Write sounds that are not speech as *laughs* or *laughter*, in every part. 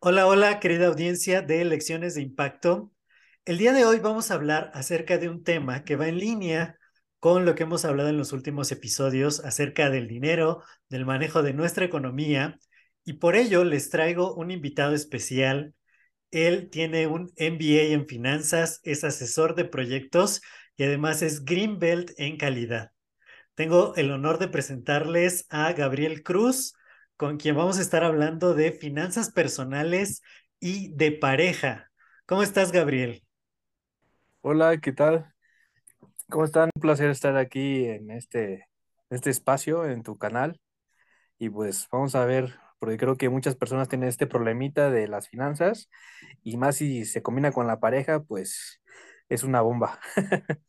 Hola, hola, querida audiencia de Lecciones de Impacto. El día de hoy vamos a hablar acerca de un tema que va en línea con lo que hemos hablado en los últimos episodios acerca del dinero, del manejo de nuestra economía, y por ello les traigo un invitado especial. Él tiene un MBA en finanzas, es asesor de proyectos y además es Greenbelt en calidad. Tengo el honor de presentarles a Gabriel Cruz con quien vamos a estar hablando de finanzas personales y de pareja. ¿Cómo estás, Gabriel? Hola, ¿qué tal? ¿Cómo están? Un placer estar aquí en este, este espacio, en tu canal. Y pues vamos a ver, porque creo que muchas personas tienen este problemita de las finanzas y más si se combina con la pareja, pues es una bomba. *laughs*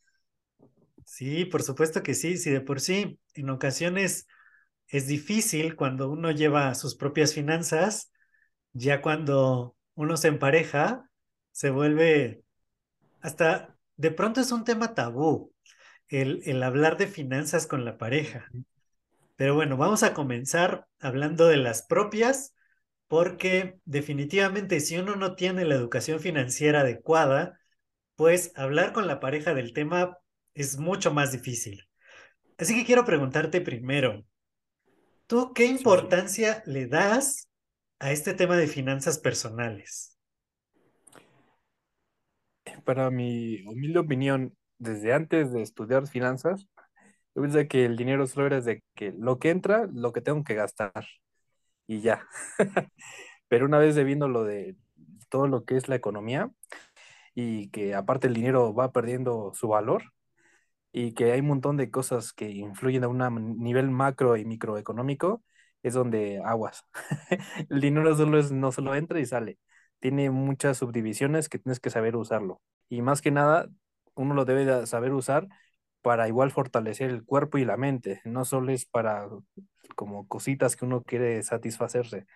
Sí, por supuesto que sí. Si de por sí en ocasiones es difícil cuando uno lleva sus propias finanzas, ya cuando uno se empareja, se vuelve hasta, de pronto es un tema tabú el, el hablar de finanzas con la pareja. Pero bueno, vamos a comenzar hablando de las propias, porque definitivamente si uno no tiene la educación financiera adecuada, pues hablar con la pareja del tema es mucho más difícil. Así que quiero preguntarte primero, ¿Tú qué importancia le das a este tema de finanzas personales? Para mi humilde opinión, desde antes de estudiar finanzas, yo pienso que el dinero solo era de que lo que entra, lo que tengo que gastar y ya. *laughs* Pero una vez viendo lo de todo lo que es la economía y que aparte el dinero va perdiendo su valor, y que hay un montón de cosas que influyen a un nivel macro y microeconómico, es donde aguas. *laughs* El dinero solo es, no solo entra y sale, tiene muchas subdivisiones que tienes que saber usarlo. Y más que nada, uno lo debe saber usar para igual fortalecer el cuerpo y la mente, no solo es para como cositas que uno quiere satisfacerse,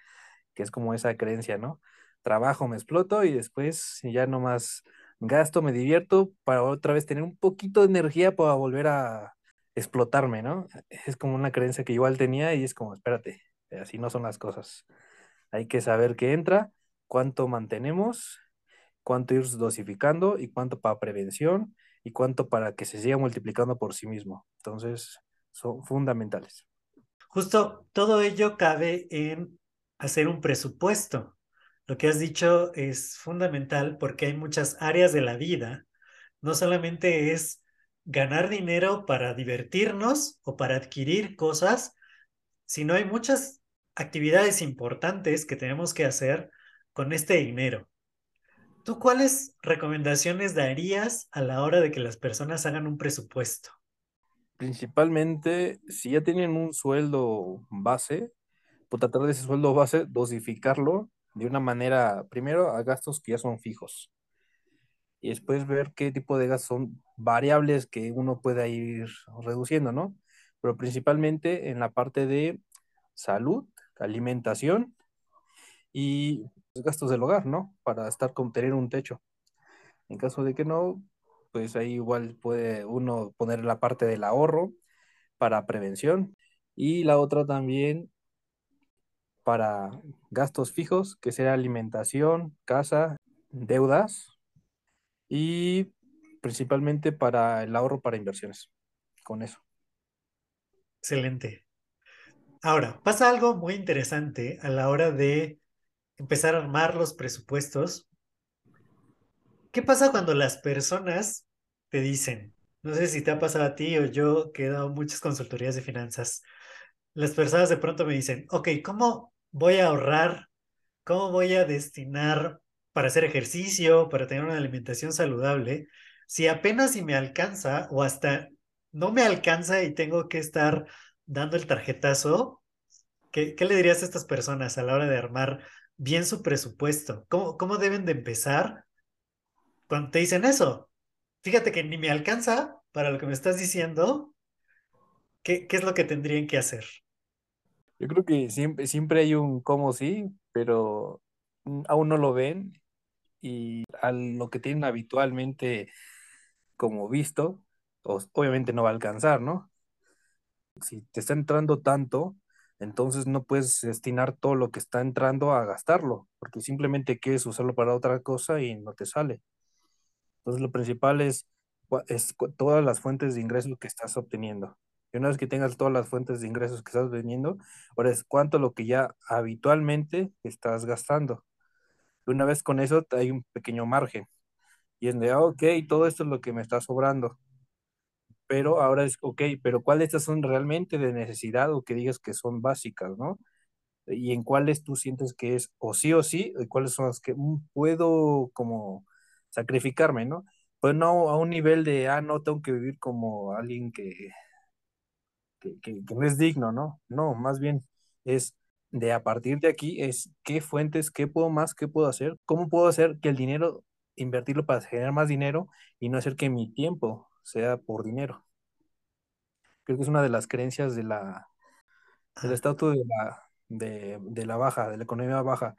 que es como esa creencia, ¿no? Trabajo, me exploto y después ya no más gasto, me divierto para otra vez tener un poquito de energía para volver a explotarme, ¿no? Es como una creencia que igual tenía y es como, espérate, así no son las cosas. Hay que saber qué entra, cuánto mantenemos, cuánto ir dosificando y cuánto para prevención y cuánto para que se siga multiplicando por sí mismo. Entonces, son fundamentales. Justo todo ello cabe en hacer un presupuesto. Lo que has dicho es fundamental porque hay muchas áreas de la vida. No solamente es ganar dinero para divertirnos o para adquirir cosas, sino hay muchas actividades importantes que tenemos que hacer con este dinero. ¿Tú cuáles recomendaciones darías a la hora de que las personas hagan un presupuesto? Principalmente, si ya tienen un sueldo base, pues tratar de ese sueldo base, dosificarlo de una manera, primero a gastos que ya son fijos y después ver qué tipo de gastos son variables que uno pueda ir reduciendo, ¿no? Pero principalmente en la parte de salud, alimentación y gastos del hogar, ¿no? Para estar con tener un techo. En caso de que no, pues ahí igual puede uno poner la parte del ahorro para prevención y la otra también para gastos fijos, que sea alimentación, casa, deudas y principalmente para el ahorro para inversiones. Con eso. Excelente. Ahora, pasa algo muy interesante a la hora de empezar a armar los presupuestos. ¿Qué pasa cuando las personas te dicen, no sé si te ha pasado a ti o yo que he dado muchas consultorías de finanzas, las personas de pronto me dicen, ok, ¿cómo voy a ahorrar? ¿Cómo voy a destinar para hacer ejercicio, para tener una alimentación saludable? Si apenas si me alcanza o hasta no me alcanza y tengo que estar dando el tarjetazo ¿Qué, le dirías a estas personas a la hora de armar bien su presupuesto? ¿Cómo, cómo deben de empezar cuando te dicen eso? Fíjate que ni me alcanza para lo que me estás diciendo. ¿Qué, qué es lo que tendrían que hacer? Yo creo que siempre, siempre hay un cómo sí, pero aún no lo ven y a lo que tienen habitualmente como visto, obviamente no va a alcanzar, ¿no? Si te está entrando tanto, entonces no puedes destinar todo lo que está entrando a gastarlo, porque simplemente quieres usarlo para otra cosa y no te sale. Entonces lo principal es, es todas las fuentes de ingresos que estás obteniendo. Y una vez que tengas todas las fuentes de ingresos que estás obteniendo, ahora es cuánto lo que ya habitualmente estás gastando. Y una vez con eso hay un pequeño margen. Y es de, ah, ok, todo esto es lo que me está sobrando. Pero ahora es, ok, pero ¿cuáles estas son realmente de necesidad o que digas que son básicas, ¿no? Y en cuáles tú sientes que es o sí o sí, y cuáles son las que mm, puedo como sacrificarme, ¿no? Pues no a un nivel de, ah, no, tengo que vivir como alguien que, que, que, que no es digno, ¿no? No, más bien es de a partir de aquí, es qué fuentes, qué puedo más, qué puedo hacer, cómo puedo hacer que el dinero, invertirlo para generar más dinero y no hacer que mi tiempo sea por dinero. Creo que es una de las creencias de la, del Ah, estatus de la, de, de la baja, de la economía baja,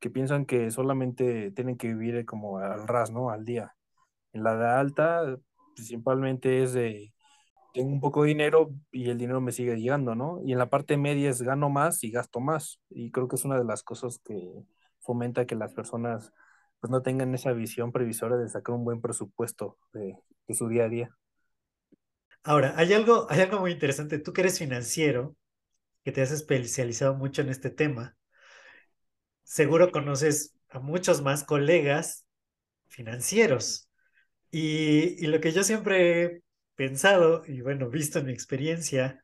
que piensan que solamente tienen que vivir como al ras, ¿no? Al día. En la de alta, principalmente es de, tengo un poco de dinero y el dinero me sigue llegando, ¿no? Y en la parte media es gano más y gasto más. Y creo que es una de las cosas que fomenta que las personas pues no tengan esa visión previsora de sacar un buen presupuesto de, su día a día. Ahora, hay algo, hay algo muy interesante. Tú que eres financiero, que te has especializado mucho en este tema, seguro conoces a muchos más colegas financieros. Y, y lo que yo siempre pensado, y bueno, visto en mi experiencia,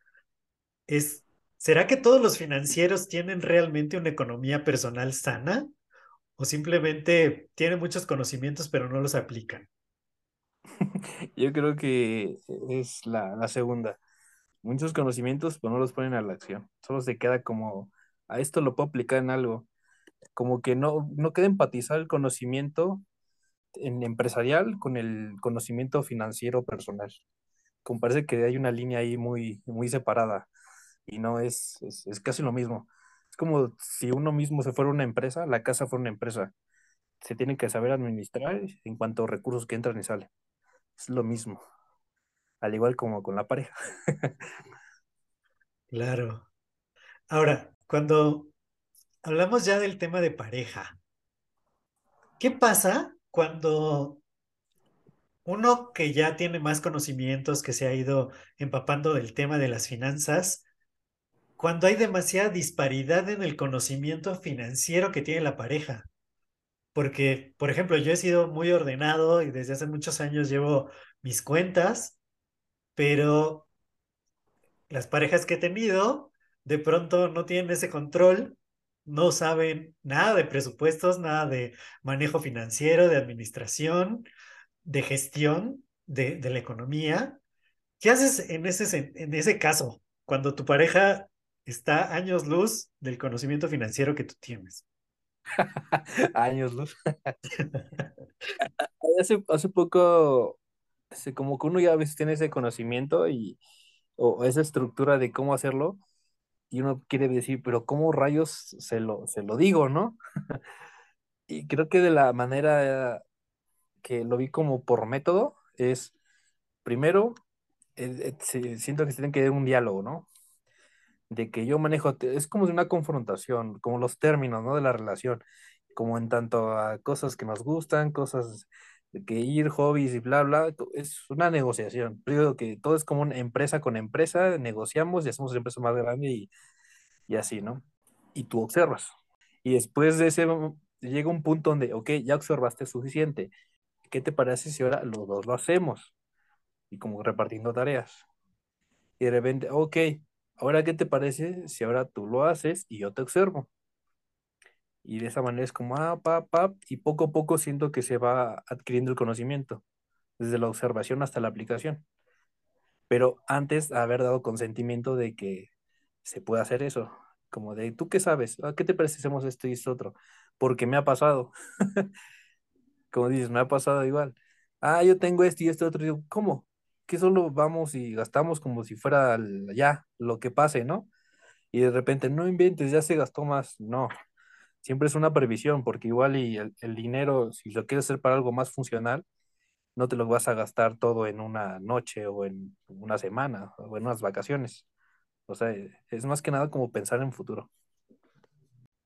es, ¿será que todos los financieros tienen realmente una economía personal sana? ¿O simplemente tienen muchos conocimientos pero no los aplican? *laughs* Yo creo que es la, la segunda. Muchos conocimientos, pero no los ponen a la acción. Solo se queda como, a esto lo puedo aplicar en algo. Como que no, no queda empatizar el conocimiento en empresarial con el conocimiento financiero personal. Como parece que hay una línea ahí muy, muy separada y no es, es, es casi lo mismo. Es como si uno mismo se fuera una empresa, la casa fuera una empresa. Se tiene que saber administrar en cuanto a recursos que entran y salen. Es lo mismo, al igual como con la pareja. *laughs* Claro. Ahora, cuando hablamos ya del tema de pareja, ¿qué pasa cuando uno que ya tiene más conocimientos, que se ha ido empapando del tema de las finanzas, cuando hay demasiada disparidad en el conocimiento financiero que tiene la pareja? Porque, por ejemplo, yo he sido muy ordenado y desde hace muchos años llevo mis cuentas, pero las parejas que he tenido de pronto no tienen ese control, no saben nada de presupuestos, nada de manejo financiero, de administración, de gestión de, de la economía. ¿Qué haces en ese, en ese caso cuando tu pareja está años luz del conocimiento financiero que tú tienes? *laughs* Años luz. *laughs* Hace, hace poco, como que uno ya a veces tiene ese conocimiento y, o esa estructura de cómo hacerlo, y uno quiere decir, pero ¿cómo rayos se lo, se lo digo, no? *laughs* Y creo que de la manera que lo vi como por método es, primero, eh, eh, siento que se tiene que dar un diálogo, ¿no? De que yo manejo, es como de una confrontación, como los términos, ¿no? De la relación, como en tanto a cosas que nos gustan, cosas que ir, hobbies y bla, bla, es una negociación. Yo digo que todo es como una empresa con empresa, negociamos y hacemos una empresa más grande y, y así, ¿no? Y tú observas. Y después de ese, llega un punto donde, ok, ya observaste suficiente. ¿Qué te parece si ahora los dos lo hacemos? Y como repartiendo tareas. Y de repente, ok, ahora ¿qué te parece si ahora tú lo haces y yo te observo? Y de esa manera es como, ah, pa, pa, y poco a poco siento que se va adquiriendo el conocimiento, desde la observación hasta la aplicación. Pero antes haber dado consentimiento de que se puede hacer eso. como de, ¿tú qué sabes? ¿A qué te parece si hacemos esto y esto otro? Porque me ha pasado. *laughs* como dices, me ha pasado igual. Ah, yo tengo esto y esto otro. Digo, ¿cómo? Que solo vamos y gastamos como si fuera el- ya lo que pase, ¿no? Y de repente, no inventes, ya se gastó más. No, siempre es una previsión, porque igual y el, el dinero, si lo quieres hacer para algo más funcional, no te lo vas a gastar todo en una noche o en una semana o en unas vacaciones. O sea, es más que nada como pensar en futuro.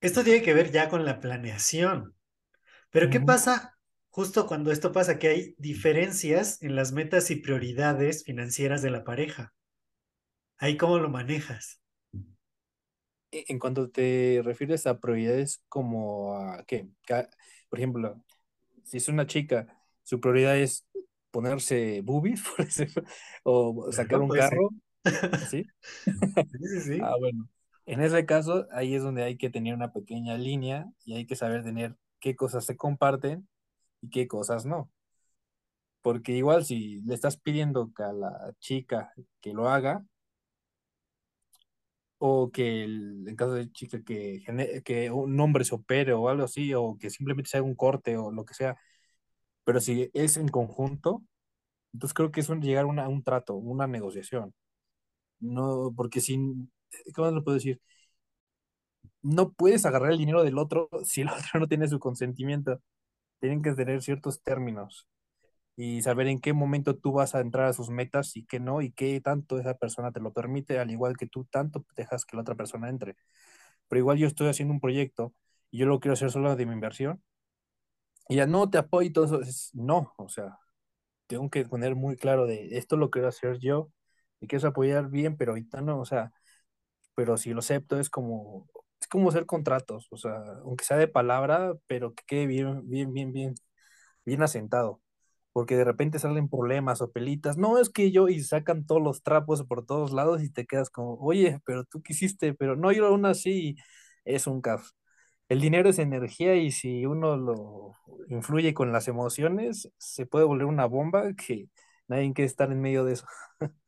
Esto tiene que ver ya con la planeación. Pero ¿qué pasa justo cuando esto pasa? Que hay diferencias en las metas y prioridades financieras de la pareja. Ahí cómo lo manejas. E- En cuanto te refieres a prioridades como a qué, por ejemplo, si es una chica, su prioridad es ponerse boobies, *laughs* por ejemplo, o sacar un carro, *laughs* sí, sí. Ah, bueno. En ese caso, ahí es donde hay que tener una pequeña línea y hay que saber tener qué cosas se comparten y qué cosas no. Porque igual si le estás pidiendo a la chica que lo haga, o que en caso de chica que, que un hombre se opere o algo así, o que simplemente se haga un corte o lo que sea, pero si es en conjunto, entonces creo que es un, llegar a un trato, una negociación. No, porque sin, ¿cómo lo puedo decir? No puedes agarrar el dinero del otro *laughs* si el otro no tiene su consentimiento. Tienen que tener ciertos términos y saber en qué momento tú vas a entrar a sus metas y qué no, y qué tanto esa persona te lo permite, al igual que tú tanto dejas que la otra persona entre. Pero igual yo estoy haciendo un proyecto y yo lo quiero hacer solo de mi inversión, y ya no te apoyo y todo eso, es, no, o sea, tengo que poner muy claro de esto lo quiero hacer yo, y quieres apoyar bien, pero ahorita no, o sea, pero si lo acepto es como, es como hacer contratos, o sea, aunque sea de palabra, pero que quede bien, bien, bien, bien, bien asentado. Porque de repente salen problemas o pelitas. No, es que yo, y sacan todos los trapos por todos lados y te quedas como, oye, pero tú quisiste, pero no, yo aún así es un caos. El dinero es energía y si uno lo influye con las emociones, se puede volver una bomba que nadie quiere estar en medio de eso. *laughs*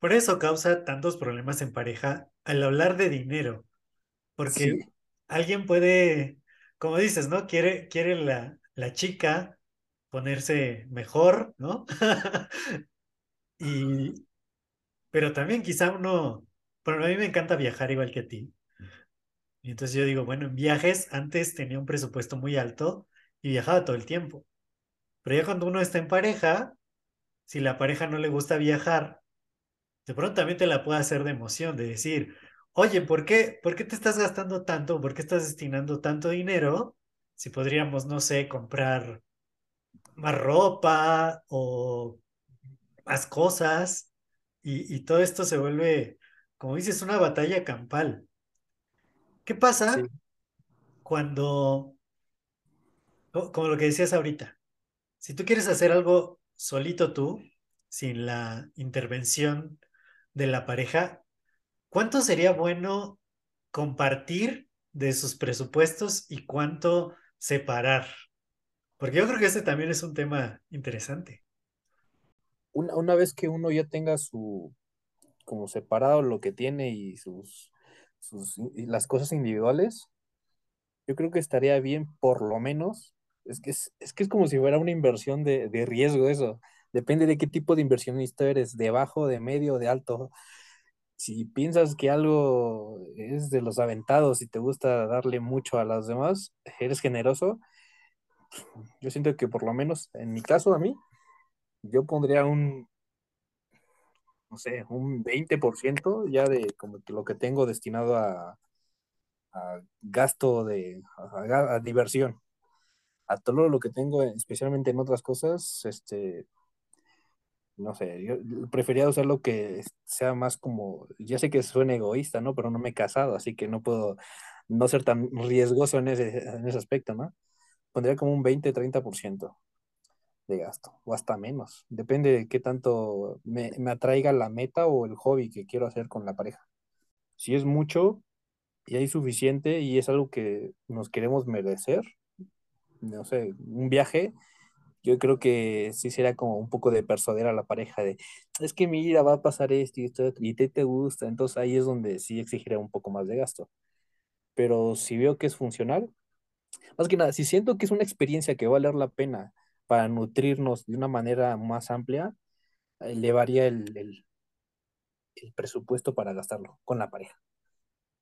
Por eso causa tantos problemas en pareja al hablar de dinero, porque Sí, alguien puede, como dices, ¿no? Quiere, quiere la, la chica ponerse mejor, ¿no? *laughs* Y, pero también quizá uno, pero a mí me encanta viajar igual que a ti. Y entonces yo digo, bueno, en viajes antes tenía un presupuesto muy alto y viajaba todo el tiempo. Pero ya cuando uno está en pareja, si la pareja no le gusta viajar, de pronto también te la puede hacer de emoción, de decir, oye, ¿por qué, por qué te estás gastando tanto? ¿Por qué estás destinando tanto dinero? Si podríamos, no sé, comprar más ropa o más cosas. Y, y todo esto se vuelve, como dices, una batalla campal. ¿Qué pasa sí. cuando, co- como lo que decías ahorita, si tú quieres hacer algo solito tú, sin la intervención de la pareja, ¿cuánto sería bueno compartir de sus presupuestos y cuánto separar? Porque yo creo que ese también es un tema interesante. Una, una vez que uno ya tenga su, como separado lo que tiene y sus, sus, las cosas individuales, yo creo que estaría bien por lo menos, es que es, es que es como si fuera una inversión de, de riesgo eso, depende de qué tipo de inversionista eres, de bajo, de medio, de alto. Si piensas que algo es de los aventados y te gusta darle mucho a los demás, eres generoso, yo siento que por lo menos en mi caso a mí, yo pondría un, no sé, un 20% ya de como lo que tengo destinado a, a gasto de, a, a diversión. a todo lo que tengo, especialmente en otras cosas, este, no sé, yo prefería usar lo que sea más como, ya sé que suena egoísta, ¿no? Pero no me he casado, así que no puedo no ser tan riesgoso en ese, en ese aspecto, ¿no? Pondría como un 20-30% de gasto, o hasta menos. Depende de qué tanto me, me atraiga la meta o el hobby que quiero hacer con la pareja. Si es mucho y hay suficiente y es algo que nos queremos merecer, no sé, un viaje, Yo creo que sí sería como un poco de persuadir a la pareja de, es que mira, va a pasar esto y esto y te, te gusta, entonces ahí es donde sí exigiría un poco más de gasto. Pero si veo que es funcional, más que nada, si siento que es una experiencia que va a valer la pena para nutrirnos de una manera más amplia, elevaría el, el, el presupuesto para gastarlo con la pareja.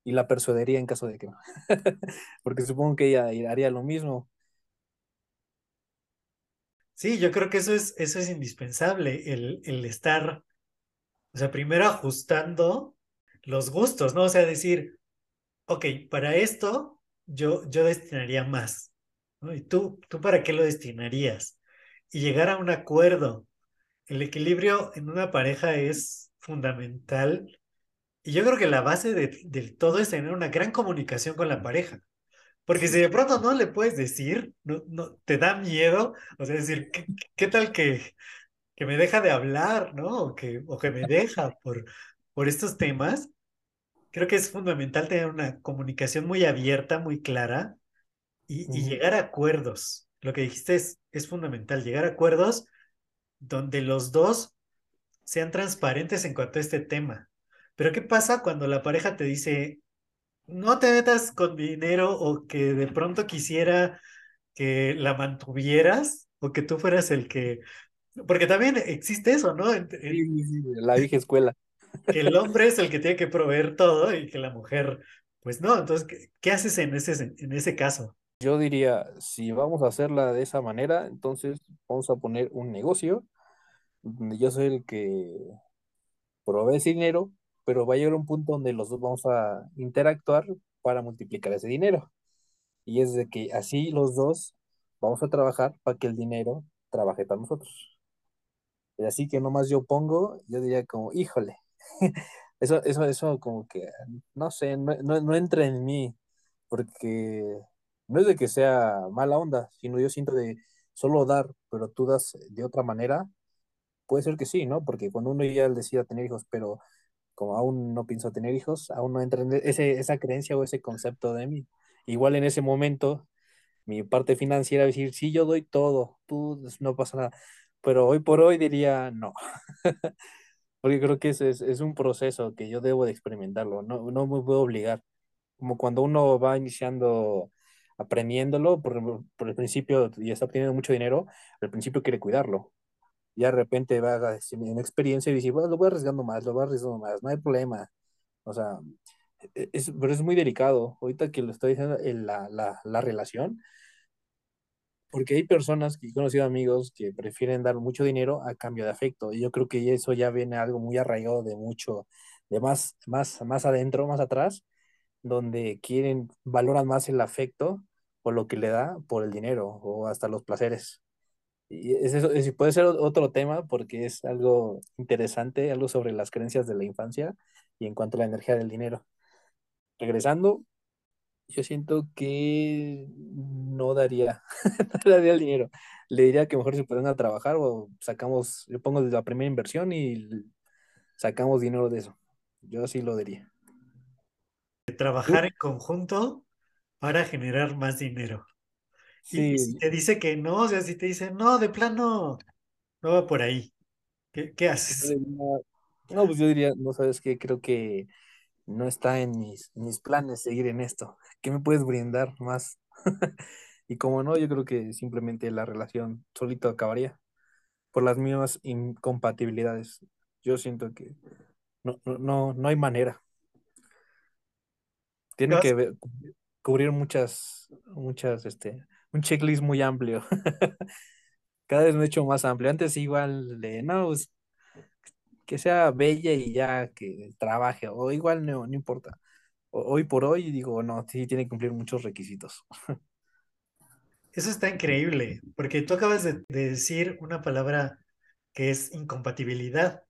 Y la persuadiría en caso de que no. *laughs* Porque supongo que ella haría lo mismo. Sí, yo creo que eso es, eso es indispensable, el, el estar, o sea, primero ajustando los gustos, ¿no? O sea, decir, ok, para esto yo, yo destinaría más. ¿Y tú, tú para qué lo destinarías? Y llegar a un acuerdo. El equilibrio en una pareja es fundamental y yo creo que la base de, del todo es tener una gran comunicación con la pareja. Porque si de pronto no le puedes decir, no, no, te da miedo, o sea, decir, ¿qué, qué tal que, que me deja de hablar, ¿no? O que, o que me deja por, por estos temas. Creo que es fundamental tener una comunicación muy abierta, muy clara y, y llegar a acuerdos. Lo que dijiste es, es fundamental, llegar a acuerdos donde los dos sean transparentes en cuanto a este tema. Pero ¿qué pasa cuando la pareja te dice, no te metas con dinero o que de pronto quisiera que la mantuvieras o que tú fueras el que... Porque también existe eso, ¿no? En, en, sí, sí, la vieja escuela. Que el hombre es el que tiene que proveer todo y que la mujer, pues no. Entonces, ¿qué, qué haces en ese, en ese caso? Yo diría, si vamos a hacerla de esa manera, entonces vamos a poner un negocio donde yo soy el que provee ese dinero, pero va a llegar un punto donde los dos vamos a interactuar para multiplicar ese dinero. Y es de que así los dos vamos a trabajar para que el dinero trabaje para nosotros. Y así que nomás yo pongo, yo diría como, híjole, *laughs* eso, eso, eso como que, no sé, no, no, no entra en mí, porque no es de que sea mala onda, sino yo siento de solo dar, pero tú das de otra manera, puede ser que sí, ¿no? Porque cuando uno ya decida tener hijos, pero como aún no pienso tener hijos, aún no entra en ese, esa creencia o ese concepto de mí. Igual en ese momento, mi parte financiera decir, sí, yo doy todo, tú no pasa nada, pero hoy por hoy diría no. *laughs* Porque creo que ese es, es, un proceso que yo debo de experimentarlo, no, no me puedo obligar. Como cuando uno va iniciando aprendiéndolo, por, por el principio y está obteniendo mucho dinero, al principio quiere cuidarlo, y de repente va en experiencia y dice, lo voy arriesgando más, lo voy arriesgando más, no hay problema. O sea, e, es, pero es muy delicado. Ahorita que lo estoy diciendo, en la, la, la relación, porque hay personas que he conocido amigos que prefieren dar mucho dinero a cambio de afecto. Y yo creo que eso ya viene algo muy arraigado de mucho, de más, más, más adentro, más atrás, donde quieren, valoran más el afecto por lo que le da por el dinero o hasta los placeres. Y es eso, es, puede ser otro tema porque es algo interesante, algo sobre las creencias de la infancia y en cuanto a la energía del dinero. Regresando, yo siento que no daría, *laughs* daría el dinero. Le diría que mejor se pueden a trabajar o sacamos, yo pongo la primera inversión y sacamos dinero de eso. Yo sí lo diría. Trabajar en conjunto para generar más dinero. Sí. Y si te dice que no, o sea, si te dice, no, de plano, no va por ahí, ¿qué, qué haces? No, pues yo diría, no sabes qué, creo que no está en mis, mis planes seguir en esto. ¿Qué me puedes brindar más? *laughs* y como no, yo creo que simplemente la relación solito acabaría por las mismas incompatibilidades. Yo siento que no, no, no hay manera. Tiene que ver, cubrir muchas, muchas, este, un checklist muy amplio. *laughs* Cada vez me he hecho más amplio. Antes igual de, no, pues, que sea bella y ya que trabaje, o igual no, no importa. hoy por hoy digo, no, sí tiene que cumplir muchos requisitos. *laughs* Eso está increíble, porque tú acabas de, de decir una palabra que es incompatibilidad.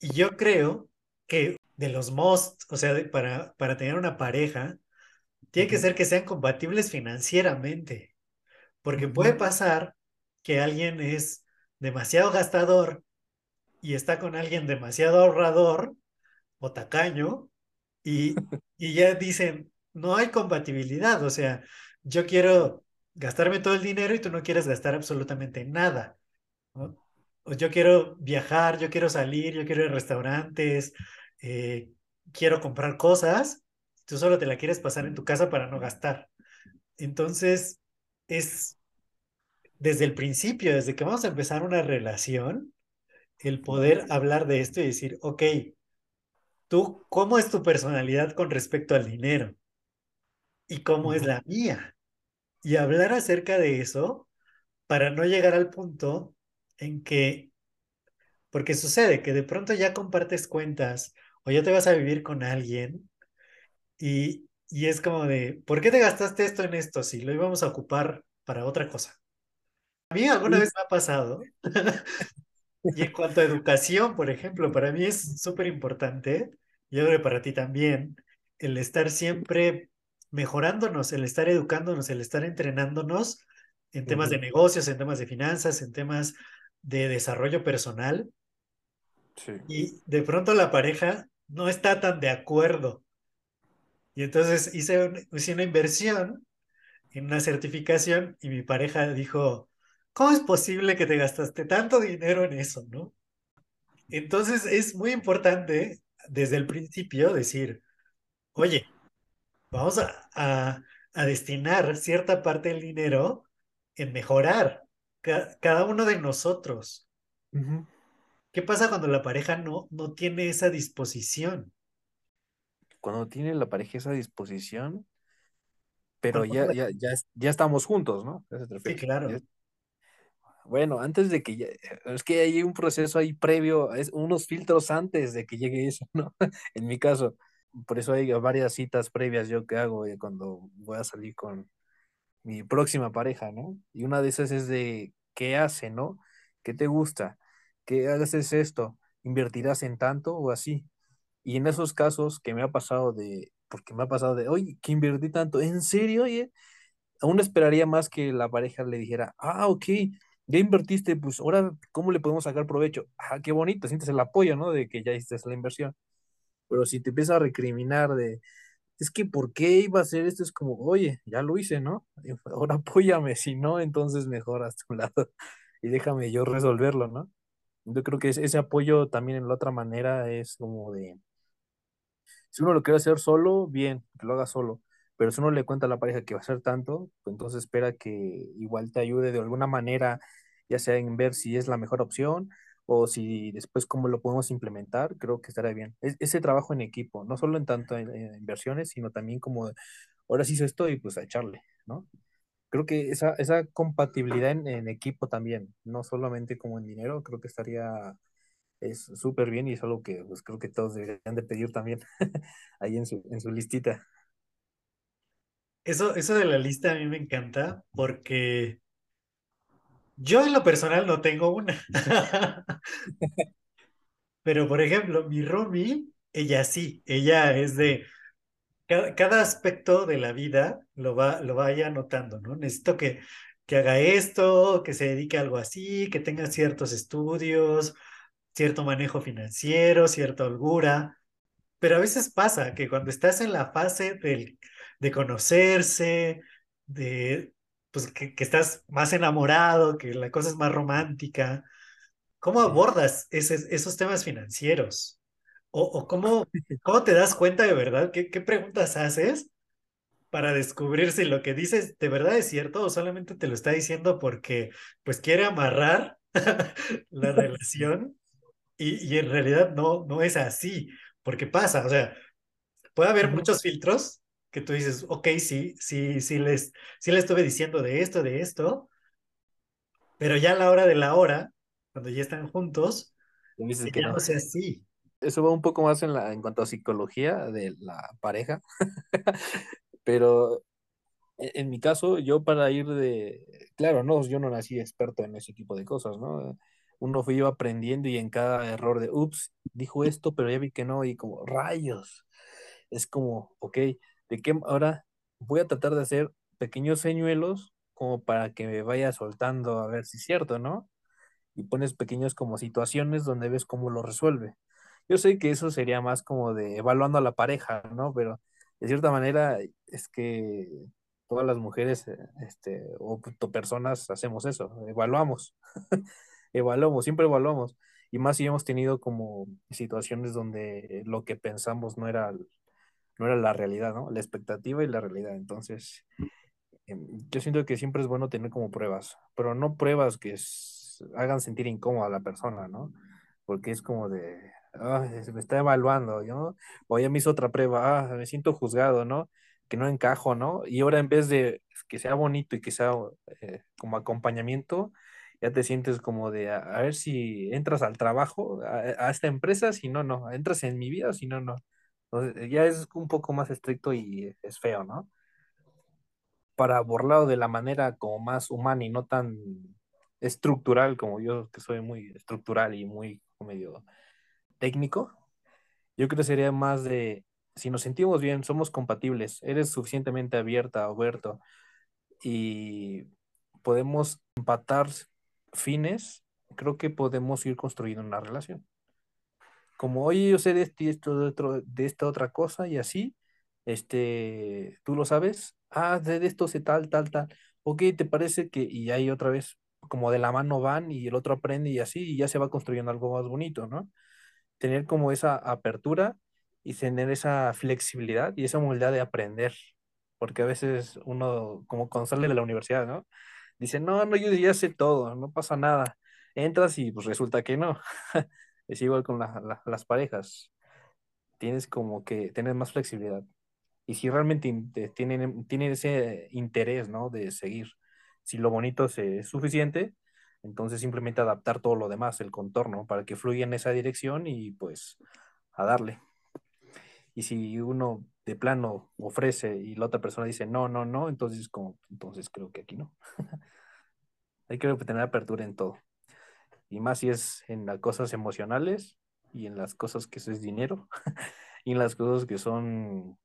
Y yo creo que de los most, o sea, de, para, para tener una pareja, tiene que ser que sean compatibles financieramente. Porque puede pasar que alguien es demasiado gastador y está con alguien demasiado ahorrador o tacaño y, *laughs* y ya dicen, no hay compatibilidad, o sea, yo quiero gastarme todo el dinero y tú no quieres gastar absolutamente nada, ¿no? O yo quiero viajar, yo quiero salir, yo quiero ir a restaurantes, eh, quiero comprar cosas, tú solo te la quieres pasar en tu casa para no gastar. Entonces, es desde el principio, desde que vamos a empezar una relación, el poder hablar de esto y decir, ok, tú, ¿cómo es tu personalidad con respecto al dinero? ¿Y cómo es la mía? Y hablar acerca de eso para no llegar al punto en que, porque sucede que de pronto ya compartes cuentas o ya te vas a vivir con alguien y, y es como de, ¿por qué te gastaste esto en esto si lo íbamos a ocupar para otra cosa? A mí alguna vez me ha pasado *laughs* Y en cuanto a educación, por ejemplo, para mí es súper importante, yo creo que para ti también, el estar siempre mejorándonos, el estar educándonos, el estar entrenándonos en temas de negocios, en temas de finanzas, en temas de desarrollo personal. sí. Y de pronto la pareja no está tan de acuerdo. Y entonces hice, un- hice una inversión en una certificación y mi pareja dijo, ¿cómo es posible que te gastaste tanto dinero en eso, no? Entonces es muy importante desde el principio decir, oye, vamos a, a- a destinar cierta parte del dinero en mejorar ca- cada uno de nosotros. ¿Qué pasa cuando la pareja no, no tiene esa disposición? Cuando tiene la pareja esa disposición, pero ya, ya, ya, ya estamos juntos, ¿no? ¿A eso te Sí? Ya- claro. Bueno, antes de que ya, es que hay un proceso ahí previo, es unos filtros antes de que llegue eso, *laughs* ¿no? En mi caso, por eso hay varias citas previas yo que hago eh, cuando voy a salir con mi próxima pareja, ¿no? Y una de esas es de, ¿qué hace, no? ¿Qué te gusta? ¿Qué haces esto? ¿Invertirás en tanto o así? Y en esos casos que me ha pasado de, porque me ha pasado de, oye, que invertí tanto, ¿en serio? Oye, aún esperaría más que la pareja le dijera, ah, ok, ya invertiste, pues ahora, ¿cómo le podemos sacar provecho? Ah, qué bonito, sientes el apoyo, ¿no? De que ya hiciste la inversión. Pero si te empieza a recriminar de, es que, ¿por qué iba a hacer esto? Es como, oye, ya lo hice, ¿no? Ahora apóyame, si no, entonces mejor a tu lado *laughs* y déjame yo resolverlo, ¿no? Yo creo que ese apoyo también en la otra manera es como de si uno lo quiere hacer solo, bien, que lo haga solo. Pero si uno le cuenta a la pareja que va a hacer tanto, pues entonces espera que igual te ayude de alguna manera, ya sea en ver si es la mejor opción o si después cómo lo podemos implementar, creo que estará bien. Es- ese trabajo en equipo, no solo en tanto en, en inversiones, sino también como, ahora sí hice esto y pues a echarle, ¿no? Creo que esa, esa compatibilidad en, en equipo también, no solamente como en dinero, creo que estaría es súper bien y es algo que pues, creo que todos deberían de pedir también *laughs* ahí en su, en su listita. Eso, eso de la lista a mí me encanta porque yo en lo personal no tengo una. *laughs* Pero, por ejemplo, mi roomie, ella sí, ella es de cada, cada aspecto de la vida lo va, lo vaya anotando, ¿no? Necesito que, que haga esto, que se dedique a algo así, que tenga ciertos estudios, cierto manejo financiero, cierta holgura. Pero a veces pasa que cuando estás en la fase del, de conocerse, de pues que, que estás más enamorado, que la cosa es más romántica, ¿cómo abordas ese- esos temas financieros? ¿O, o cómo, *laughs* cómo te das cuenta de verdad? ¿Qué, qué preguntas haces para descubrir si lo que dices de verdad es cierto o solamente te lo está diciendo porque pues quiere amarrar *laughs* la relación y, y en realidad no, no es así? Porque pasa, o sea, puede haber muchos filtros que tú dices, ok, sí, sí, sí les, sí le estuve diciendo de esto, de esto, pero ya a la hora de la hora, cuando ya están juntos, dices que ya no. no sea así. Eso va un poco más en, la, en cuanto a psicología de la pareja, *laughs* pero en, en mi caso, yo para ir de, claro, no, yo no nací experto en ese tipo de cosas, ¿no? Uno fue iba aprendiendo y en cada error de, ups, dijo esto, pero ya vi que no, y como, rayos, es como, ok, ¿de qué ahora voy a tratar de hacer pequeños señuelos como para que me vaya soltando a ver si es cierto, ¿no? y pones pequeñas como situaciones donde ves cómo lo resuelve. Yo sé que eso sería más como de evaluando a la pareja, ¿no? Pero de cierta manera es que todas las mujeres eh, este, o personas hacemos eso, evaluamos, *laughs* evaluamos, siempre evaluamos. Y más si hemos tenido como situaciones donde lo que pensamos no era, no era la realidad, ¿no? La expectativa y la realidad. Entonces, em, yo siento que siempre es bueno tener como pruebas, pero no pruebas que hagan sentir incómoda a la persona, ¿no? Porque es como de, me está evaluando, ¿no? O ya me hizo otra prueba, ah, me siento juzgado, ¿no? Que no encajo, ¿no? Y ahora en vez de que sea bonito y que sea eh, como acompañamiento, ya te sientes como de, a, ver si entras al trabajo, a, esta empresa, si no, no, entras en mi vida, si no, no. Entonces, ya es un poco más estricto y es feo, ¿no? Para burlarlo de la manera como más humana y no tan estructural como yo, que soy muy estructural y muy medio técnico, yo creo que sería más de, si nos sentimos bien, somos compatibles, eres suficientemente abierta, abierto y podemos empatar fines, creo que podemos ir construyendo una relación. Como, oye, yo sé de esto y de, otro, de esta otra cosa y así, este, tú lo sabes, ah, de esto sé tal, tal, tal, ok, ¿te parece que, y ahí otra vez, como de la mano van y el otro aprende y así, y ya se va construyendo algo más bonito, ¿no? Tener como esa apertura y tener esa flexibilidad y esa humildad de aprender, porque a veces uno, como cuando sale de la universidad, ¿no? Dice, no, no, yo ya sé todo, no pasa nada. Entras y pues resulta que no. *laughs* es igual con las parejas. Tienes como que tener más flexibilidad. Y si realmente tienen, tienen ese interés, ¿no? De seguir si lo bonito es suficiente, entonces simplemente adaptar todo lo demás, el contorno, para que fluya en esa dirección y pues a darle. Y si uno de plano ofrece y la otra persona dice no, no, no, entonces como, entonces creo que aquí no. *laughs* Hay que tener apertura en todo. Y más si es en las cosas emocionales y en las cosas que eso es dinero *laughs* y en las cosas que son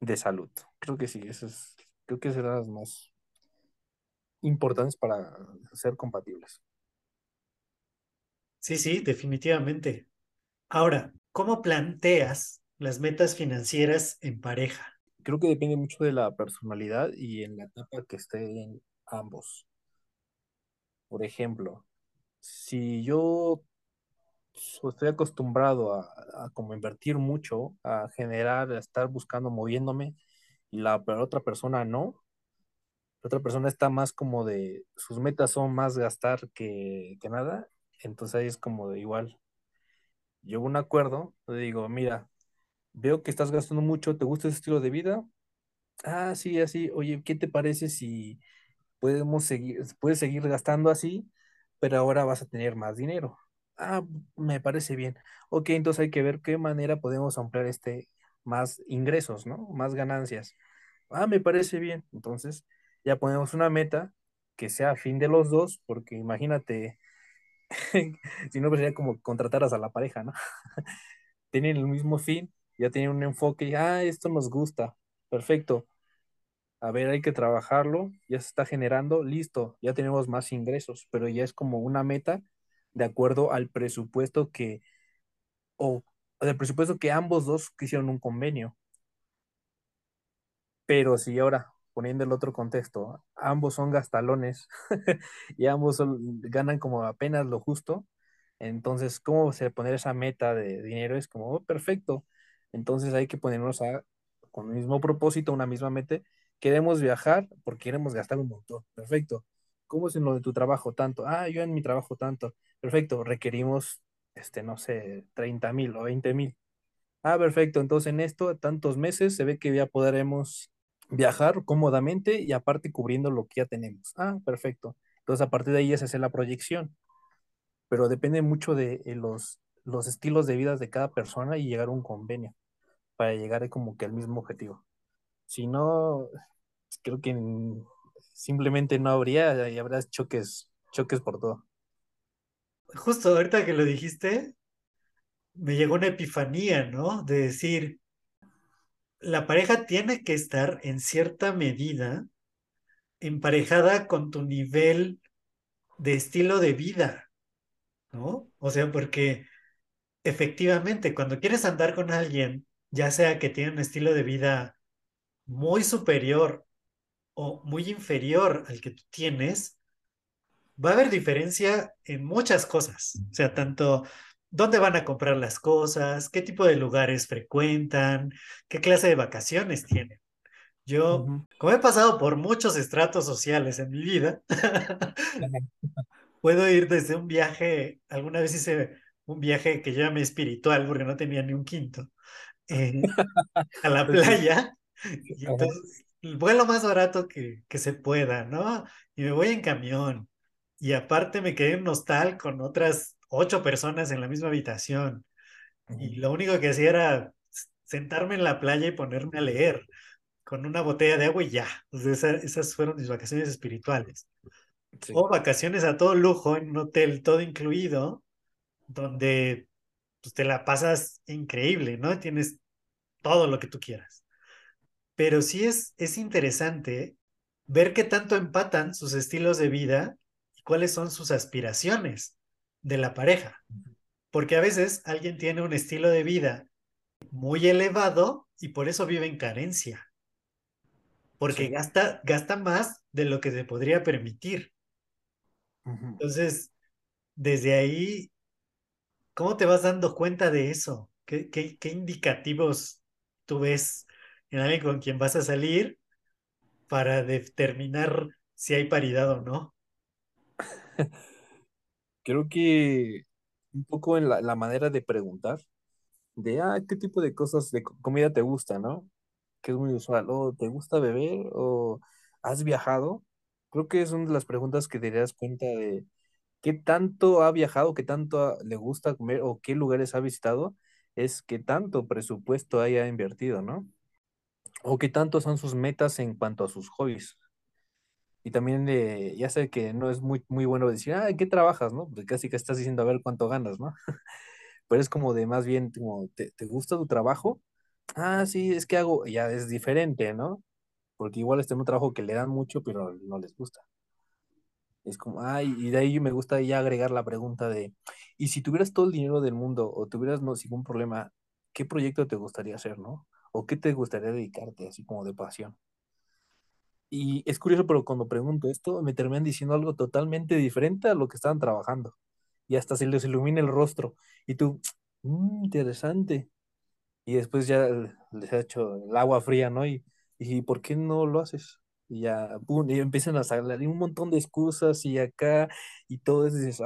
de salud. Creo que sí, eso es, creo que serán las más importantes para ser compatibles. Sí, sí, definitivamente. Ahora, ¿cómo planteas las metas financieras en pareja? Creo que depende mucho de la personalidad y en la etapa que estén ambos. Por ejemplo, si yo estoy acostumbrado a, a, como invertir mucho, a generar, a estar buscando, moviéndome, y la otra persona no, otra persona está más como de, sus metas son más gastar que, nada, entonces ahí es como de igual. Yo un acuerdo, le digo, mira, veo que estás gastando mucho, ¿te gusta ese estilo de vida? Ah, sí, así, oye, ¿qué te parece si podemos seguir, puedes seguir gastando así, pero ahora vas a tener más dinero? Ah, me parece bien. Ok, entonces hay que ver qué manera podemos ampliar este más ingresos, ¿no? Más ganancias. Ah, me parece bien. Entonces, ya ponemos una meta que sea fin de los dos, porque imagínate, *laughs* si no, pues sería como contrataras a la pareja, ¿no? *laughs* tienen el mismo fin, ya tienen un enfoque, ah, esto nos gusta, perfecto. A ver, hay que trabajarlo, ya se está generando, listo, ya tenemos más ingresos, pero ya es como una meta de acuerdo al presupuesto que, o del presupuesto que ambos dos quisieron un convenio. Pero si ahora poniendo el otro contexto, ambos son gastalones *laughs* y ambos ganan como apenas lo justo, entonces, ¿cómo se poner esa meta de dinero? Es como, oh, perfecto, entonces hay que ponernos a, con el mismo propósito, una misma meta, queremos viajar porque queremos gastar un montón, perfecto. ¿Cómo es en lo de tu trabajo tanto? Ah, yo en mi trabajo tanto, perfecto, requerimos, este, no sé, 30 mil o 20 mil. Ah, perfecto, entonces en esto, tantos meses, se ve que ya podremos viajar cómodamente y aparte cubriendo lo que ya tenemos. Ah, perfecto. Entonces a partir de ahí es hacer la proyección, pero depende mucho de eh, los, los estilos de vida de cada persona y llegar a un convenio para llegar como que al mismo objetivo. Si no, creo que simplemente no habría y habrá choques, choques por todo. Justo ahorita que lo dijiste, me llegó una epifanía, ¿no? De decir, la pareja tiene que estar en cierta medida emparejada con tu nivel de estilo de vida, ¿no? O sea, porque efectivamente, cuando quieres andar con alguien, ya sea que tiene un estilo de vida muy superior o muy inferior al que tú tienes, va a haber diferencia en muchas cosas. O sea, tanto dónde van a comprar las cosas, qué tipo de lugares frecuentan, qué clase de vacaciones tienen. Yo, como he pasado por muchos estratos sociales en mi vida, *laughs* puedo ir desde un viaje, alguna vez hice un viaje que yo llamé espiritual porque no tenía ni un quinto, eh, a la *laughs* Ok. playa, *laughs* y entonces el vuelo más barato que, que se pueda, ¿no? Y me voy en camión, y aparte me quedé en un hostal con otras ocho personas en la misma habitación, y lo único que hacía era sentarme en la playa y ponerme a leer con una botella de agua y ya. O sea, esa- esas fueron mis vacaciones espirituales. Sí. O vacaciones a todo lujo en un hotel todo incluido, donde pues, te la pasas increíble, ¿no? Tienes todo lo que tú quieras. Pero sí es, es interesante ver qué tanto empatan sus estilos de vida y cuáles son sus aspiraciones de la pareja. Porque a veces alguien tiene un estilo de vida muy elevado y por eso vive en carencia, porque Sí. gasta, gasta más de lo que se podría permitir. Entonces, desde ahí, ¿cómo te vas dando cuenta de eso? ¿Qué, qué, qué indicativos tú ves en alguien con quien vas a salir para determinar si hay paridad o no? *laughs* Creo que un poco en la, la manera de preguntar, de, ah, ¿qué tipo de cosas de co- comida te gusta, no? Que es muy usual, o ¿te gusta beber? o ¿has viajado? Creo que es una de las preguntas que te das cuenta de qué tanto ha viajado, qué tanto le gusta comer o qué lugares ha visitado, es qué tanto presupuesto haya invertido, ¿no? O qué tanto son sus metas en cuanto a sus hobbies. Y también ya sé que no es muy, muy bueno decir, ah, ¿en qué trabajas, no? Porque casi que estás diciendo a ver cuánto ganas, ¿no? *laughs* Pero es como de más bien, como, ¿te, te gusta tu trabajo? Ah, sí, es que hago, ya es diferente, ¿no? Porque igual está en un trabajo que le dan mucho, pero no les gusta. Es como, ay, y de ahí me gusta ya agregar la pregunta de, ¿y si tuvieras todo el dinero del mundo o tuvieras no, ningún problema, qué proyecto te gustaría hacer, ¿no? ¿O qué te gustaría dedicarte, así como de pasión? Y es curioso, pero cuando pregunto esto, me terminan diciendo algo totalmente diferente a lo que estaban trabajando. Y hasta se les ilumina el rostro. Y tú, "Mm, interesante. Y después ya les ha hecho el agua fría, ¿no? Y, y ¿por qué no lo haces? Y ya, pum, y empiezan a salir un montón de excusas y acá y todo eso. Y dices,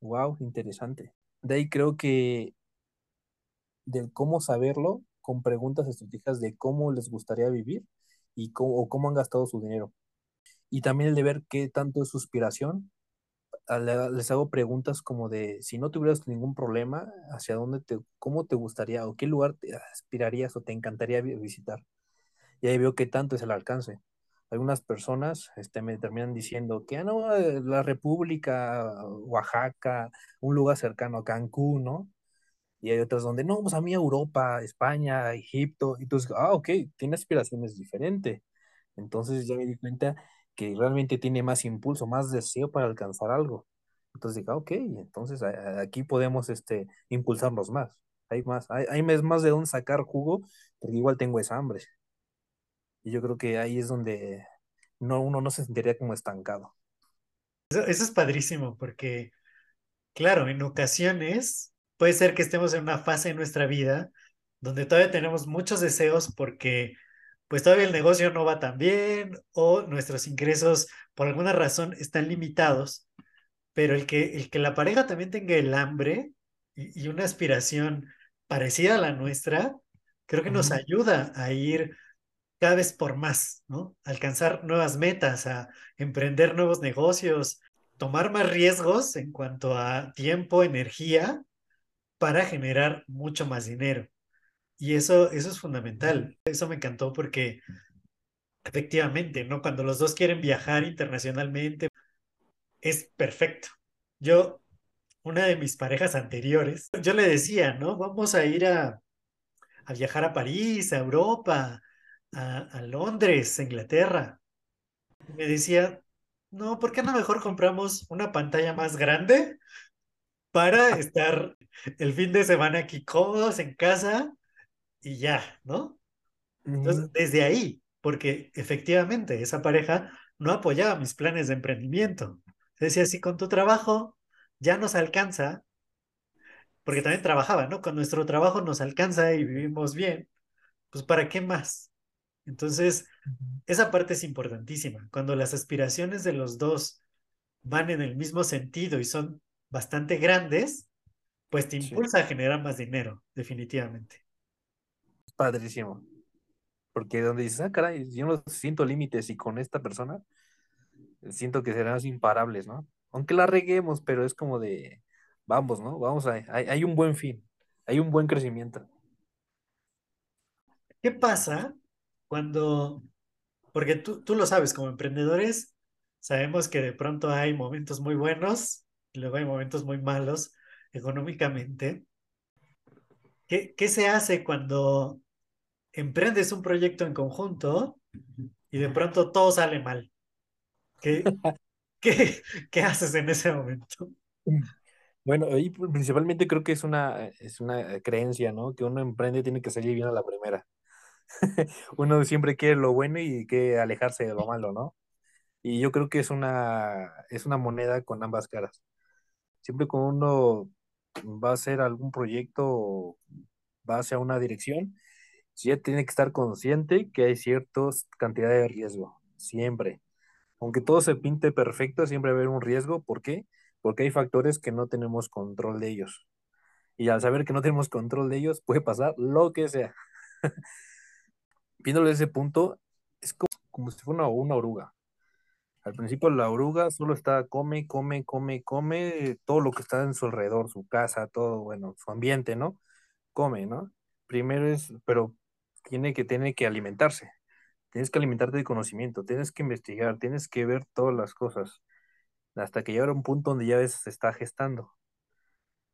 wow, interesante. De ahí creo que del cómo saberlo con preguntas estratégicas de cómo les gustaría vivir y cómo, han gastado su dinero. Y también el de ver qué tanto es su inspiración. A la- Les hago preguntas como de, si no tuvieras ningún problema, ¿hacia dónde te, cómo te gustaría o qué lugar te aspirarías o te encantaría vi- visitar? Y ahí veo qué tanto es el alcance. Algunas personas este, me terminan diciendo que "Ah, no, eh, la República, Oaxaca, un lugar cercano a Cancún, ¿no? Y hay otras donde, no, pues a mí Europa, España, Egipto. Y tú ah, ok, tiene aspiraciones diferentes. Entonces ya me di cuenta que realmente tiene más impulso, más deseo para alcanzar algo. Entonces dije, ah, ok, entonces aquí podemos este, impulsarnos más. Hay más, hay, hay más de dónde sacar jugo, porque igual tengo esa hambre. Y yo creo que ahí es donde no, uno no se sentiría como estancado. Eso, eso es padrísimo porque, claro, en ocasiones puede ser que estemos en una fase de nuestra vida donde todavía tenemos muchos deseos porque pues todavía el negocio no va tan bien o nuestros ingresos por alguna razón están limitados, pero el que, el que la pareja también tenga el hambre y, y una aspiración parecida a la nuestra, creo que nos ayuda a ir cada vez por más, ¿no? Alcanzar nuevas metas, a emprender nuevos negocios, tomar más riesgos en cuanto a tiempo, energía, para generar mucho más dinero. Y eso, eso es fundamental. Eso me encantó porque efectivamente, ¿no? Cuando los dos quieren viajar internacionalmente, es perfecto. Yo, una de mis parejas anteriores, yo le decía, ¿no? Vamos a ir a, a viajar a París, a Europa, a, Londres, a Inglaterra. Me decía, no, ¿por qué no mejor compramos una pantalla más grande para estar el fin de semana aquí cómodos en casa y ya, ¿no? Entonces, desde ahí. porque efectivamente esa pareja no apoyaba mis planes de emprendimiento. Decía, si con tu trabajo ya nos alcanza, porque también trabajaba, ¿no? Con nuestro trabajo nos alcanza y vivimos bien, pues ¿para qué más? Entonces, esa parte es importantísima. Cuando las aspiraciones de los dos van en el mismo sentido y son bastante grandes, pues te impulsa a generar más dinero, definitivamente. Padrísimo. Porque donde dices, ah, caray, yo no siento límites y con esta persona siento que serán imparables, ¿no? Aunque la reguemos, pero es como de, vamos, ¿no? Vamos a, hay, hay un buen fin, hay un buen crecimiento. ¿Qué pasa cuando, porque tú, tú lo sabes, como emprendedores, sabemos que de pronto hay momentos muy buenos y luego hay momentos muy malos económicamente. ¿Qué, qué se hace cuando emprendes un proyecto en conjunto y de pronto todo sale mal? ¿Qué, *laughs* qué, qué haces en ese momento? Bueno, ahí principalmente creo que es una, es una creencia, ¿no? Que uno emprende tiene que salir bien a la primera. *laughs* uno siempre quiere lo bueno y que alejarse de lo malo, ¿no? Y yo creo que es una, es una moneda con ambas caras. Siempre cuando uno va a hacer algún proyecto, va hacia una dirección, ya tiene que estar consciente que hay ciertas cantidades de riesgo, siempre. Aunque todo se pinte perfecto, siempre va a haber un riesgo. ¿Por qué? Porque hay factores que no tenemos control de ellos. Y al saber que no tenemos control de ellos, puede pasar lo que sea. *laughs* Viéndolo desde ese punto, es como, como si fuera una oruga. Al principio la oruga solo está, come, come, come, come todo lo que está en su alrededor, su casa, todo, bueno, su ambiente, ¿no? Come, ¿no? Primero es, pero tiene que, tiene que alimentarse. Tienes que alimentarte de conocimiento, tienes que investigar, tienes que ver todas las cosas, hasta que llega a un punto donde ya ves, se está gestando.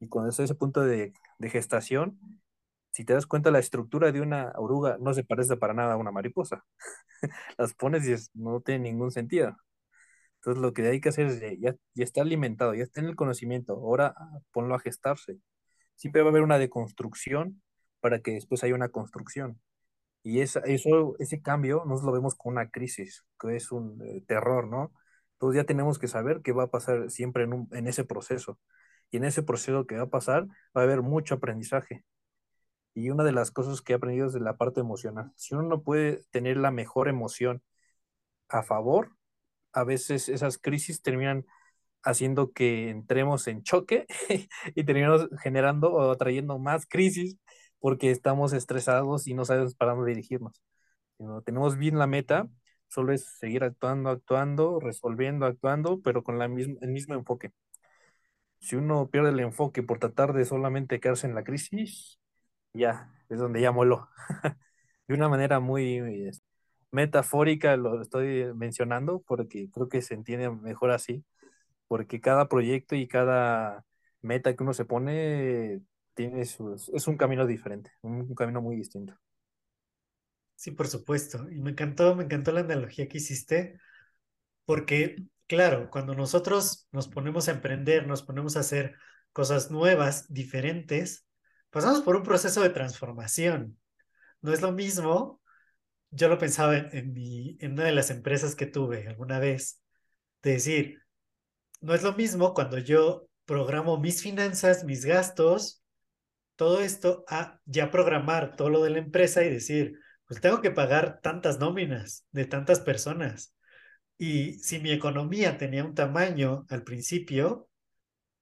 Y cuando es ese punto de, de gestación, si te das cuenta, la estructura de una oruga no se parece para nada a una mariposa. *laughs* Las pones y no tiene ningún sentido. Entonces lo que hay que hacer es, ya, ya está alimentado, ya está en el conocimiento, ahora ah, ponlo a gestarse. Siempre va a haber una deconstrucción para que después haya una construcción. Y esa, eso, ese cambio nos lo vemos con una crisis, que es un eh, terror, ¿no? Entonces ya tenemos que saber qué va a pasar siempre en, en ese proceso. Y en ese proceso que va a pasar va a haber mucho aprendizaje. Y una de las cosas que he aprendido es de la parte emocional. Si uno no puede tener la mejor emoción a favor, a veces esas crisis terminan haciendo que entremos en choque *laughs* y terminamos generando o atrayendo más crisis porque estamos estresados y no sabemos para dónde dirigirnos. Tenemos bien la meta, solo es seguir actuando, actuando, resolviendo, actuando, pero con la el mismo enfoque. Si uno pierde el enfoque por tratar de solamente quedarse en la crisis, ya, es donde ya moló. *laughs* de una manera muy metafórica lo estoy mencionando porque creo que se entiende mejor así, porque cada proyecto y cada meta que uno se pone tiene sus, es un camino diferente, un, camino muy distinto. Sí, por supuesto. Y me encantó, me encantó la analogía que hiciste, porque, claro, cuando nosotros nos ponemos a emprender, nos ponemos a hacer cosas nuevas, diferentes, pasamos por un proceso de transformación. No es lo mismo yo lo pensaba en, una de las empresas que tuve alguna vez, de decir, no es lo mismo cuando yo programo mis finanzas, mis gastos, todo esto, a ya programar todo lo de la empresa y decir, pues tengo que pagar tantas nóminas de tantas personas. Y si mi economía tenía un tamaño al principio,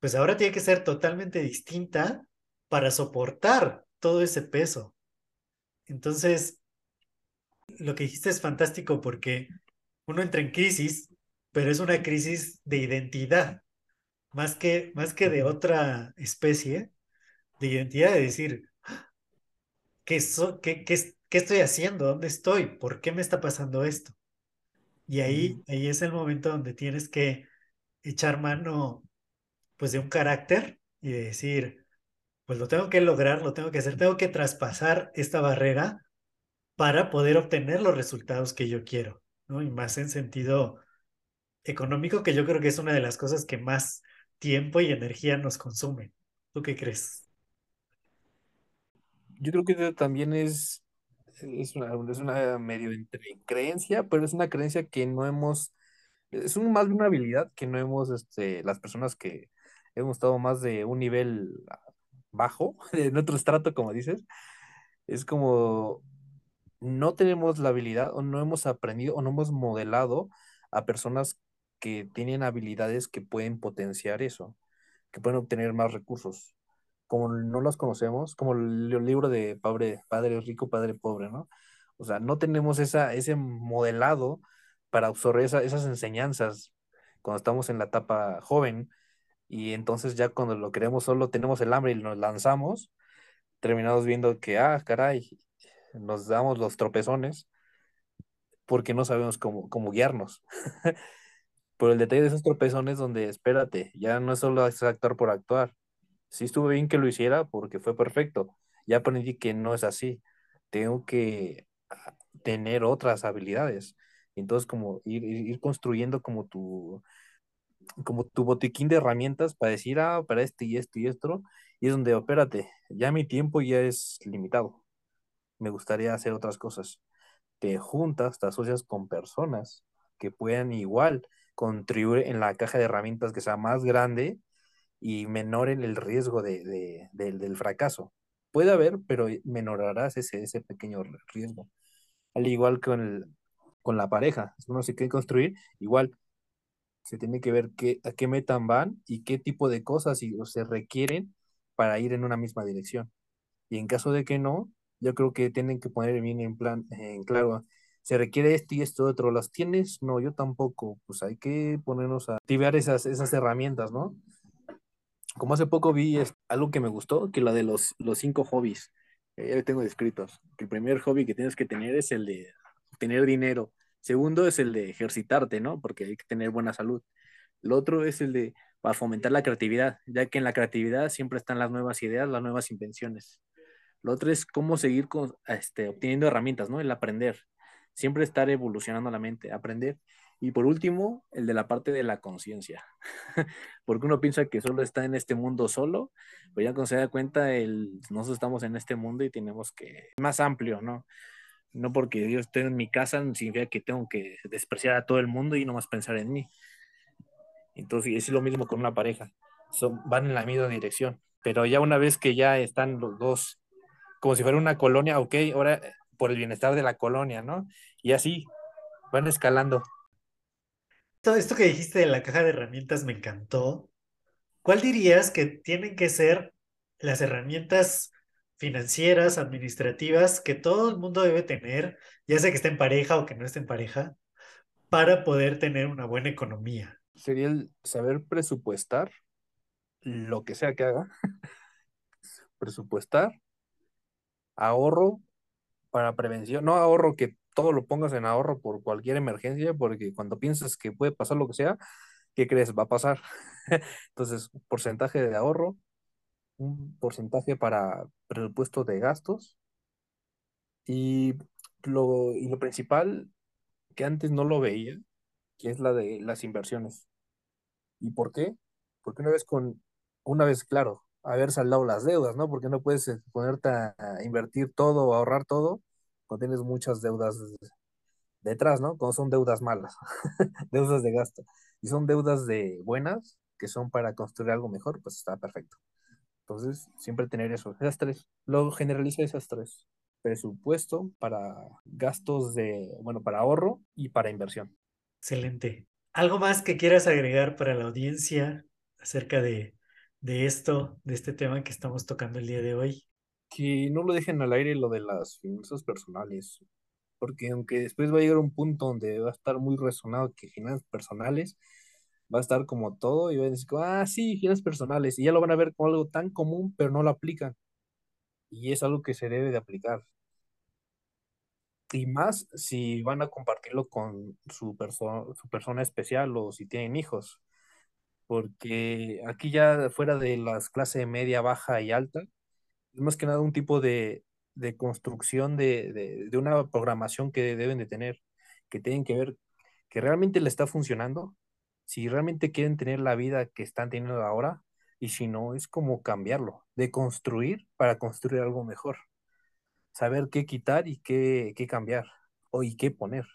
pues ahora tiene que ser totalmente distinta para soportar todo ese peso. Entonces, lo que dijiste es fantástico porque uno entra en crisis, pero es una crisis de identidad, más que, más que de otra especie, de identidad de decir, ¿qué, qué, qué, estoy haciendo? ¿Dónde estoy? ¿Por qué me está pasando esto? Y ahí, ahí es el momento donde tienes que echar mano pues de un carácter y decir, pues lo tengo que lograr, lo tengo que hacer, tengo que traspasar esta barrera para poder obtener los resultados que yo quiero, ¿no? Y más en sentido económico, que yo creo que es una de las cosas que más tiempo y energía nos consumen. ¿Tú qué crees? Yo creo que también es es una, es una medio entre creencia, pero es una creencia que no hemos, es un, más de una habilidad que no hemos, este, las personas que hemos estado más de un nivel bajo, *laughs* en otro estrato, como dices, es como no tenemos la habilidad o no hemos aprendido o no hemos modelado a personas que tienen habilidades que pueden potenciar eso, que pueden obtener más recursos. Como no los conocemos, como el libro de Padre, padre Rico, Padre Pobre, ¿no? O sea, no tenemos esa, ese modelado para absorber esas enseñanzas cuando estamos en la etapa joven y entonces ya cuando lo queremos solo tenemos el hambre y nos lanzamos, terminamos viendo que, ah, caray, nos damos los tropezones porque no sabemos cómo, cómo guiarnos. *laughs* Pero el detalle de esos tropezones donde, espérate, ya no es solo actuar por actuar. Sí estuvo bien que lo hiciera porque fue perfecto. Ya aprendí que no es así. Tengo que ah, tener otras habilidades. Entonces, como ir, ir construyendo como tu, como tu botiquín de herramientas para decir, ah, para este y esto y esto. Y es donde, espérate, ya mi tiempo ya es limitado. Me gustaría hacer otras cosas. Te juntas, te asocias con personas que puedan igual contribuir en la caja de herramientas que sea más grande y menoren el riesgo de, del fracaso. Puede haber, pero menorarás ese, ese pequeño riesgo. Al igual que con, el, con la pareja, uno se quiere construir, igual se tiene que ver qué, a qué metan van y qué tipo de cosas se requieren para ir en una misma dirección. Y en caso de que no, yo creo que tienen que poner bien en plan, en claro, se requiere esto y esto otro. ¿Las tienes? No, yo tampoco. Pues hay que ponernos a activar esas, esas herramientas, ¿no? Como hace poco vi algo que me gustó, que la de los, los cinco hobbies. Eh, ya tengo descritos. el primer hobby que tienes que tener es el de tener dinero. Segundo es el de ejercitarte, ¿no? Porque hay que tener buena salud. El otro es el de para fomentar la creatividad, ya que en la creatividad siempre están las nuevas ideas, las nuevas invenciones. Lo otro es cómo seguir con, este, obteniendo herramientas, ¿no? El aprender siempre estar evolucionando la mente, aprender. Y por último, el de la parte de la conciencia, *laughs* porque uno piensa que solo está en este mundo solo, pero ya cuando se da cuenta, el, nosotros estamos en este mundo y tenemos que, más amplio, ¿no? No porque yo esté en mi casa significa que tengo que despreciar a todo el mundo y no más pensar en mí. Entonces, es lo mismo con una pareja, Son, van en la misma dirección, pero ya una vez que ya están los dos, como si fuera una colonia, ok, ahora por el bienestar de la colonia, ¿no? Y así van escalando. Todo esto que dijiste de la caja de herramientas me encantó. ¿Cuál dirías que tienen que ser las herramientas financieras, administrativas que todo el mundo debe tener, ya sea que esté en pareja o que no esté en pareja, para poder tener una buena economía? Sería el saber presupuestar lo que sea que haga. *laughs* presupuestar, ahorro para prevención, no ahorro que todo lo pongas en ahorro por cualquier emergencia, porque cuando piensas que puede pasar lo que sea, ¿qué crees? Va a pasar. *laughs* Entonces, porcentaje de ahorro, un porcentaje para presupuesto de gastos y lo, y lo principal que antes no lo veía, que es la de las inversiones. ¿Y por qué? Porque una vez con, una vez, claro, haber saldado las deudas, ¿no? Porque no puedes eh, ponerte a, invertir todo o ahorrar todo cuando tienes muchas deudas detrás, ¿no? Cuando son deudas malas, *laughs* deudas de gasto. Y son deudas de buenas, que son para construir algo mejor, pues está perfecto. Entonces, siempre tener eso, esas tres. Luego generaliza esas tres. Presupuesto para gastos de, bueno, para ahorro y para inversión. Excelente. ¿Algo más que quieras agregar para la audiencia acerca de de esto, de este tema que estamos tocando el día de hoy. Que no lo dejen al aire lo de las finanzas personales, porque aunque después va a llegar un punto donde va a estar muy resonado que finanzas personales, va a estar como todo y va a decir, ah, sí, finanzas personales, y ya lo van a ver como algo tan común, pero no lo aplican. Y es algo que se debe de aplicar. Y más si van a compartirlo con su, su persona especial o si tienen hijos porque aquí ya fuera de las clases media, baja y alta, es más que nada un tipo de, construcción de, de, una programación que deben de tener, que tienen que ver que realmente le está funcionando, si realmente quieren tener la vida que están teniendo ahora, y si no, es como cambiarlo, de construir para construir algo mejor. saber qué quitar y qué, qué cambiar o y qué poner.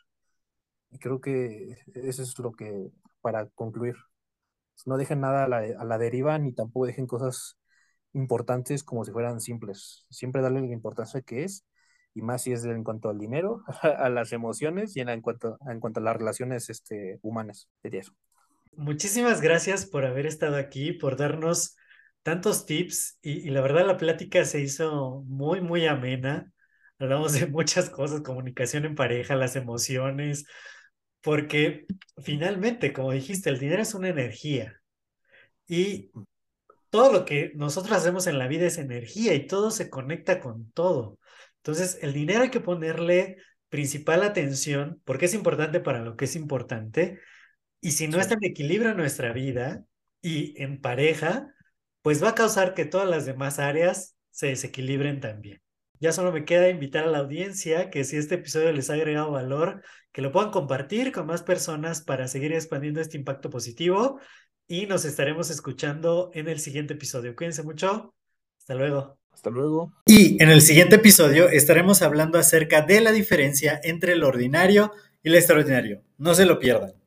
Creo que eso es lo que, para concluir, no dejen nada a la, a la deriva ni tampoco dejen cosas importantes como si fueran simples. Siempre darle la importancia que es, y más si es en cuanto al dinero, *laughs* a las emociones y en, cuanto, en cuanto a las relaciones este, humanas. Sería eso. Muchísimas gracias por haber estado aquí, por darnos tantos tips y, la verdad la plática se hizo muy, muy amena. Hablamos de muchas cosas, comunicación en pareja, las emociones, porque finalmente, como dijiste, el dinero es una energía y todo lo que nosotros hacemos en la vida es energía y todo se conecta con todo. Entonces, el dinero hay que ponerle principal atención porque es importante para lo que es importante. Y si no está en equilibrio en nuestra vida y en pareja, pues va a causar que todas las demás áreas se desequilibren también. Ya solo me queda invitar a la audiencia que si este episodio les ha agregado valor, que lo puedan compartir con más personas para seguir expandiendo este impacto positivo y nos estaremos escuchando en el siguiente episodio. Cuídense mucho. Hasta luego. Hasta luego. Y en el siguiente episodio estaremos hablando acerca de la diferencia entre lo ordinario y lo extraordinario. No se lo pierdan.